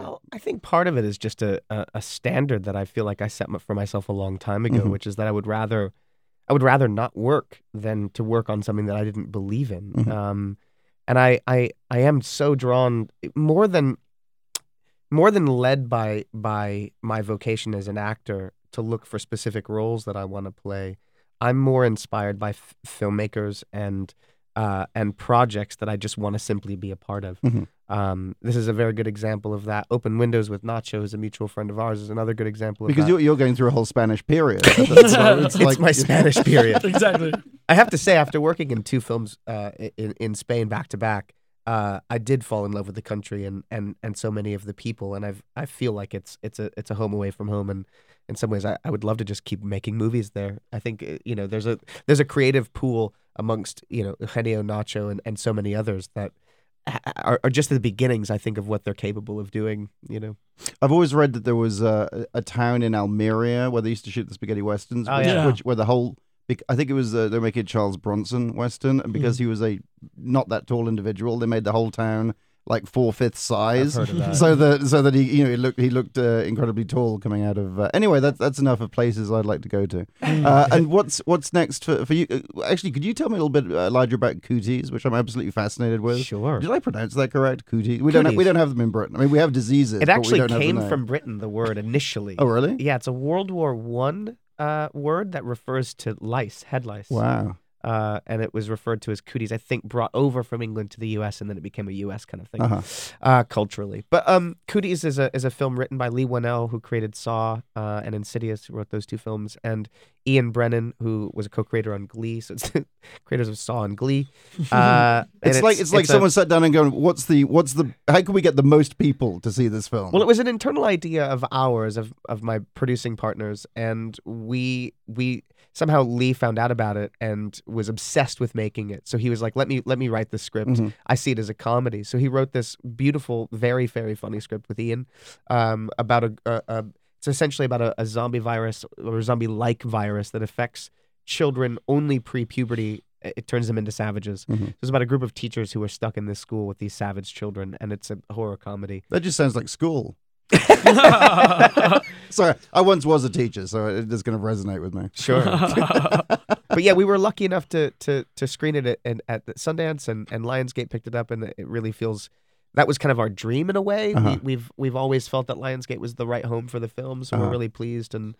Well, I think part of it is just a, a, a standard that I feel like I set for myself a long time ago, Mhm. which is that I would rather I would rather not work than to work on something that I didn't believe in. Mhm. Um, and I, I I am so drawn more than more than led by by my vocation as an actor to look for specific roles that I want to play. I'm more inspired by f- filmmakers and uh, and projects that I just want to simply be a part of. Mhm. Um, this is a very good example of that. Open Windows with Nacho is a mutual friend of ours. Is another good example of Because that. you're, you're going through a whole Spanish period. So it's, it's my Spanish period. exactly. I have to say, after working in two films uh, in in Spain back to back, uh, I did fall in love with the country and, and, and so many of the people, and I've I feel like it's it's a it's a home away from home, and in some ways, I, I would love to just keep making movies there. I think uh, you know there's a there's a creative pool amongst you know Eugenio Nacho and, and so many others that ha- are, are just the beginnings. I think of what they're capable of doing. You know, I've always read that there was a, a town in Almeria where they used to shoot the spaghetti westerns, Oh, which, yeah. which where the whole I think it was uh, they're making Charles Bronson western, and because Hmm. he was a not that tall individual, they made the whole town like four fifths size, that. so that so that he you know he looked he looked uh, incredibly tall coming out of. Uh, anyway, that's that's enough of places I'd like to go to. Uh, and what's what's next for for you? Uh, Actually, could you tell me a little bit, uh, Elijah, about cooties, which I'm absolutely fascinated with. sure. Did I pronounce that correct? Cooties. We don't have, we don't have them in Britain. I mean, we have diseases. It but we actually don't came from Britain. The word initially. Oh, really? Yeah, it's a World War One uh, word that refers to lice, head lice. Wow. Uh, and it was referred to as cooties. I think brought over from England to the U.S. and then it became a U.S. kind of thing, Uh-huh. uh, culturally. But um, Cooties is a is a film written by Leigh Whannell, who created Saw uh, and Insidious, who wrote those two films, and Ian Brennan, who was a co-creator on Glee. So it's creators of Saw and Glee. Uh, and It's, like it's like a- someone sat down and going, "What's the what's the how can we get the most people to see this film?" Well, it was an internal idea of ours, of of my producing partners, and we we somehow Leigh found out about it and was obsessed with making it. So he was like, "Let me let me write the script. Mhm. I see it as a comedy." So he wrote this beautiful, very very funny script with Ian um, about a, a, a it's essentially about a, a zombie virus or a zombie like virus that affects children only pre puberty. It turns them into savages. Mhm. So it's about a group of teachers who are stuck in this school with these savage children, and it's a horror comedy. that just sounds like school. Sorry, I once was a teacher, so it is going to resonate with me. Sure. but yeah, we were lucky enough to to to screen it at, at, at Sundance and, and Lionsgate picked it up, and it really feels that was kind of our dream in a way. Uh-huh. We, we've we've always felt that Lionsgate was the right home for the film, so Uh-huh. we're really pleased. And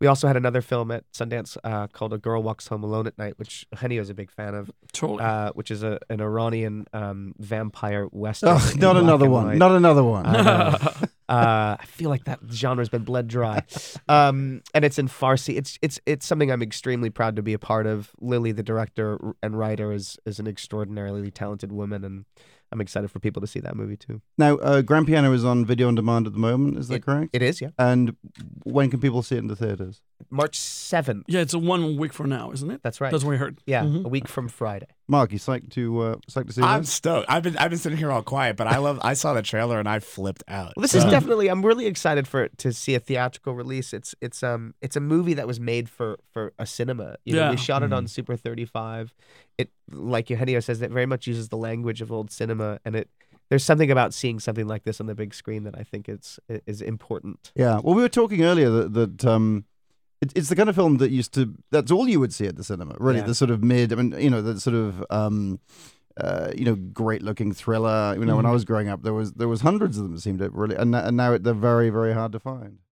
we also had another film at Sundance uh, called A Girl Walks Home Alone at Night, which Henny was a big fan of, totally. uh, which is a an Iranian um, vampire western. Oh, in not another one. Not another one. I know. uh, I feel like that genre's been bled dry, um, and it's in Farsi. It's it's it's something I'm extremely proud to be a part of. Lily, the director and writer, is is an extraordinarily talented woman, and I'm excited for people to see that movie too. now, uh, Grand Piano is on video on demand at the moment. Is that correct? It is, yeah. and when can people see it in the theaters? March seventh. yeah, it's a one week from now, isn't it? That's right. That's what I heard. yeah, Mhm. a week from Friday. Marc, you psyched to uh, psyched to see it? I'm that? stoked. I've been I've been sitting here all quiet, but I love. I saw the trailer and I flipped out. Well, this is definitely. I'm really excited for to see a theatrical release. It's it's um it's a movie that was made for for a cinema. You know, Yeah. we shot it on Super 35. It like Eugenio says, it very much uses the language of old cinema, and it there's something about seeing something like this on the big screen that I think it's is important. Yeah. Well, we were talking earlier that, that um, it, it's the kind of film that used to. That's all you would see at the cinema, really. Yeah. The sort of mid. I mean, you know, the sort of. Um, uh, you know, great-looking thriller. You know, when I was growing up, there was there was hundreds of them. Seemed to really, and and now they're very very hard to find.